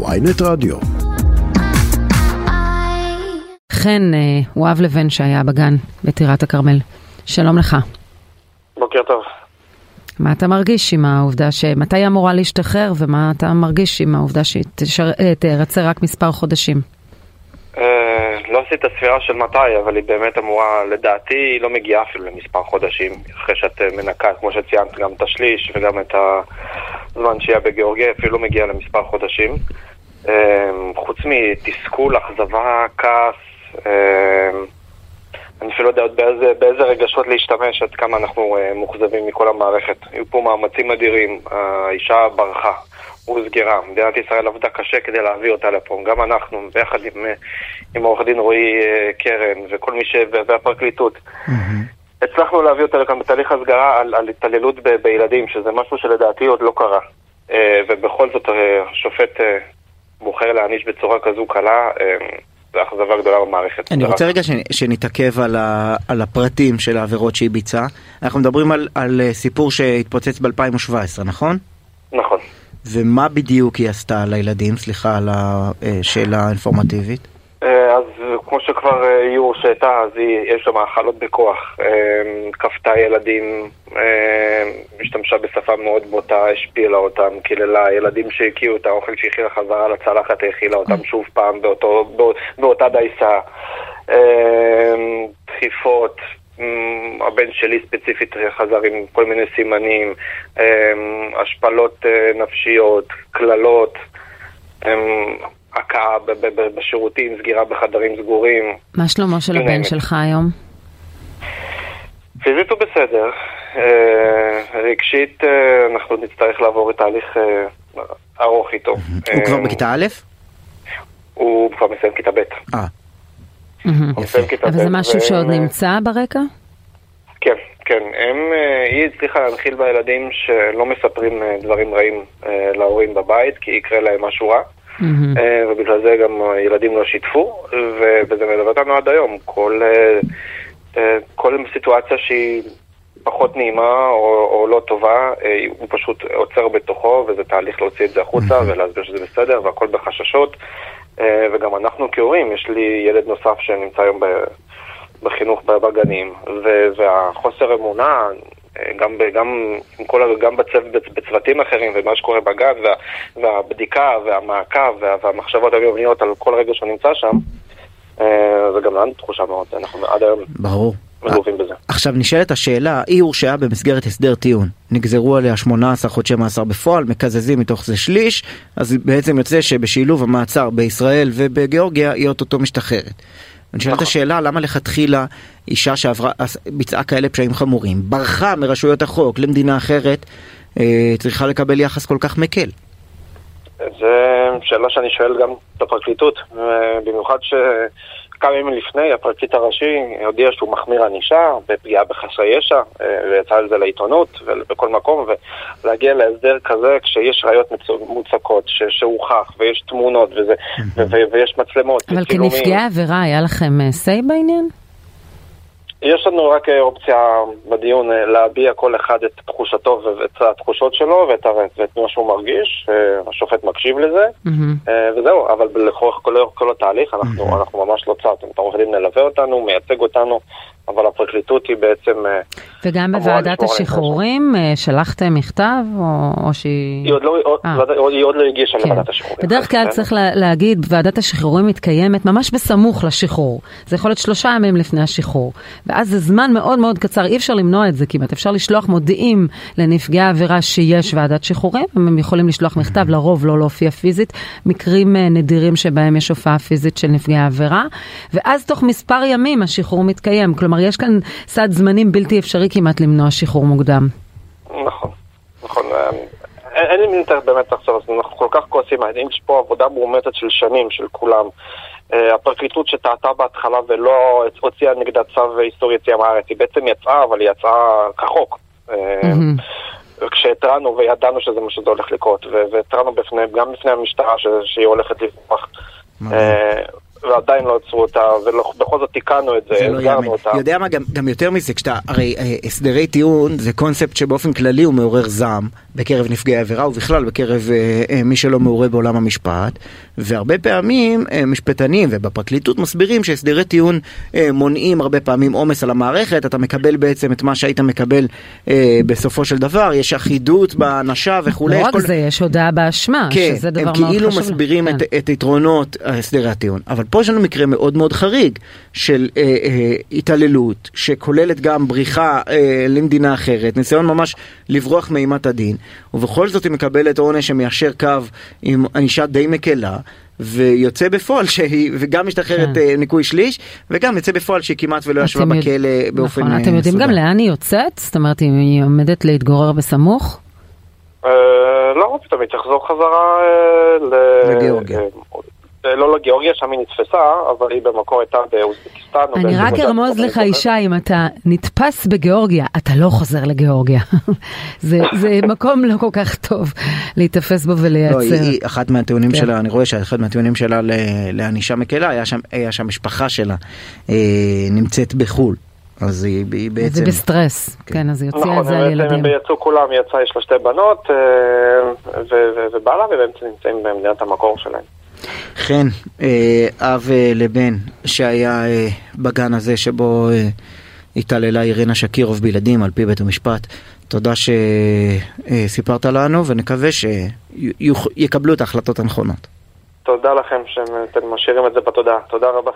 ויינט רדיו. חן, אה, הוא אב לבן שהיה בגן בטירת הכרמל. שלום לך. בוקר טוב. מה אתה מרגיש עם העובדה ש... מתי היא אמורה להשתחרר ומה אתה מרגיש עם העובדה שהיא תשר... אה, תרצה רק מספר חודשים? אה, לא עשית ספירה של מתי, אבל היא באמת אמורה, לדעתי, היא לא מגיעה אפילו למספר חודשים. אחרי שאת אה, מנקה, כמו שציינת, גם את השליש וגם את הזמן שהיא בגיאורגיה, אפילו לא מגיעה למספר חודשים. אה, חוץ מתסכול, אכזבה, כעס, אה, אני אפילו לא יודע באיזה, באיזה רגשות להשתמש, עד כמה אנחנו uh, מאוכזבים מכל המערכת. היו פה מאמצים אדירים, האישה ברחה, הוסגרה. מדינת ישראל עבדה קשה כדי להביא אותה לפה. גם אנחנו, ביחד עם, עם עורך דין רועי uh, קרן וכל מי ש... והפרקליטות. Mm-hmm. הצלחנו להביא אותה לכאן בתהליך הסגרה על, על התעללות ב, בילדים, שזה משהו שלדעתי עוד לא קרה. Uh, ובכל זאת השופט uh, בוחר להעניש בצורה כזו קלה. זה אכזבה גדולה במערכת. אני רוצה רגע שנתעכב על, ה, על הפרטים של העבירות שהיא ביצעה. אנחנו מדברים על, על אה, סיפור שהתפוצץ ב-2017, נכון? נכון. ומה בדיוק היא עשתה לילדים? סליחה על השאלה האינפורמטיבית. אה, כמו שכבר אה, היא הורשתה, אז יש לה מאכלות בכוח. כפתה ילדים, השתמשה בשפה מאוד בוטה, השפילה אותם, קיללה, ילדים שהקיאו את האוכל שהכילה חזרה לצלחת, האכילה אותם שוב פעם באותו, באותה דייסה. דחיפות, הבן שלי ספציפית חזר עם כל מיני סימנים, השפלות נפשיות, קללות. הכאה בשירותים, סגירה בחדרים סגורים. מה שלמה של הבן שלך היום? פיזית הוא בסדר. אה, רגשית אה, אנחנו נצטרך לעבור את תהליך אה, ארוך איתו. הוא כבר בכיתה א'? הוא כבר מסיים כיתה ב'. אה. אבל זה משהו שעוד נמצא ברקע? כן, כן. הם, היא הצליחה להנחיל בילדים שלא מספרים דברים רעים להורים בבית, כי יקרה להם משהו רע. Mm-hmm. ובגלל זה גם ילדים לא שיתפו, וזה מלווה אותנו עד היום. כל, אה, אה, כל סיטואציה שהיא פחות נעימה או, או לא טובה, הוא פשוט עוצר בתוכו, וזה תהליך להוציא את זה החוצה mm-hmm. ולהסביר שזה בסדר, והכל בחששות. וגם אנחנו כהורים, יש לי ילד נוסף שנמצא היום בחינוך בגנים, והחוסר אמונה, גם, גם, כל, גם בצו, בצוותים אחרים ומה שקורה בגן וה, והבדיקה והמעקב וה, והמחשבות היומיות על כל רגע שהוא נמצא שם, אה, זה גם לנו תחושה מאוד, אנחנו עד היום ברור. מלווים בזה. עכשיו נשאלת השאלה, היא הורשעה במסגרת הסדר טיעון, נגזרו עליה 18 חודשי מאסר בפועל, מקזזים מתוך זה שליש, אז בעצם יוצא שבשילוב המעצר בישראל ובגיאורגיה היא אוטוטו משתחררת. נשאלת נכון. השאלה למה לכתחילה אישה שביצעה כאלה פשעים חמורים, ברחה מרשויות החוק למדינה אחרת, אה, צריכה לקבל יחס כל כך מקל. זו שאלה שאני שואל גם את הפרקליטות, במיוחד שכמה ימים לפני הפרקליט הראשי הודיע שהוא מחמיר ענישה בפגיעה בחסרי ישע, אה, ויצא על זה לעיתונות ובכל מקום, ולהגיע להסדר כזה כשיש ראיות מוצקות, שהוכח, ויש תמונות וזה, ויש מצלמות. אבל כנפגעי עבירה היה לכם say אה, בעניין? יש לנו רק אה, אופציה בדיון אה, להביע כל אחד את תחושתו ואת התחושות שלו ואת, ואת מה שהוא מרגיש, אה, השופט מקשיב לזה, mm-hmm. וזהו, אבל לאורך כל, כל התהליך אנחנו, mm-hmm. אנחנו ממש לא צד, את העורך דין מלווה אותנו, מייצג אותנו, אבל הפרקליטות היא בעצם... וגם בוועדת השחרורים שלחתם מכתב, או, או שהיא... היא עוד לא, עוד, היא עוד לא הגישה כן. לוועדת השחרורים. בדרך כלל צריך לה, להגיד, ועדת השחרורים מתקיימת ממש בסמוך לשחרור. זה יכול להיות שלושה ימים לפני השחרור. ואז זה זמן מאוד מאוד קצר, אי אפשר למנוע את זה כמעט. אפשר לשלוח מודיעים לנפגעי עבירה שיש ועדת שחרורים, הם יכולים לשלוח מכתב, לרוב לא להופיע פיזית. מקרים נדירים שבהם יש הופעה פיזית של נפגעי עבירה. ואז תוך מספר ימים השחרור מתקיים. כלומר, יש כאן סד זמנים בלתי אפשרי כמעט למנוע שחרור מוקדם. נכון, נכון. אין לי מין באמת לחשוב, אנחנו כל כך כועסים, יש פה עבודה מאומצת של שנים, של כולם. אה, הפרקליטות שטעתה בהתחלה ולא הוציאה נגדה צו איסור יציאה מהארץ, היא בעצם יצאה, אבל היא יצאה כחוק. אה, כשהתרענו וידענו שזה מה שזה הולך לקרות, והתרענו גם בפני המשטרה שהיא הולכת לברוח. ועדיין לא עצרו אותה, ובכל זאת תיקנו את זה, זה לא יאמן. אותה. יודע מה, גם, גם יותר מזה, כשאתה, הרי אה, הסדרי טיעון זה קונספט שבאופן כללי הוא מעורר זעם בקרב נפגעי עבירה ובכלל בקרב אה, אה, מי שלא מעורה בעולם המשפט, והרבה פעמים אה, משפטנים ובפרקליטות מסבירים שהסדרי טיעון אה, מונעים הרבה פעמים עומס על המערכת, אתה מקבל בעצם את מה שהיית מקבל אה, בסופו של דבר, יש אחידות בהענשה וכולי. לא רק כל... זה, יש הודעה באשמה, כן, שזה דבר הם מאוד חשוב. כאילו מסבירים כן. את, את יתרונות הסדרי הטיעון, אבל פה יש לנו מקרה מאוד מאוד חריג של אה, אה, התעללות, שכוללת גם בריחה אה, למדינה אחרת, ניסיון ממש לברוח מאימת הדין, ובכל זאת היא מקבלת עונש שמיישר קו עם ענישה די מקלה. ויוצא בפועל שהיא, וגם משתחררת כן. אה, ניקוי שליש, וגם יוצא בפועל שהיא כמעט ולא ישבה אתם יודע- בכלא באופן נכון, אה, אתם יודעים גם. לאן היא יוצאת? זאת אומרת, אם היא עומדת להתגורר בסמוך? אה, לא, פתאום היא תחזור חזרה אה, ל... לגיאורגיה. לא לגיאורגיה, שם היא נתפסה, אבל היא במקור הייתה באוזבקיסטן. או אני רק ארמוז לך. ישי, אם אתה נתפס בגיאורגיה, אתה לא חוזר לגיאורגיה. זה זה מקום לא כל כך טוב להיתפס בו לא, היא, ולייצר. אחת מהטיעונים כן. שלה, אני רואה שאחד מהטיעונים שלה לענישה מקלה, היה שם, היה שהמשפחה שלה אה, נמצאת בחו"ל. אז היא, היא זה בעצם... בסטרס, כן. כן, אז היא הוציאה את נכון, זה על בעצם ילדים. הם יצאו כולם, יצא, יש לה שתי בנות אה, ובעלה, והם נמצאים במדינת המקור שלהם. חן, אה, אב אה, לבן שהיה אה, בגן הזה שבו התעללה אירינה שקירוב בילדים על פי בית המשפט. תודה שסיפרת לנו ונקווה שיקבלו את ההחלטות הנכונות. תודה לכם שאתם משאירים את זה בתודעה. תודה רבה.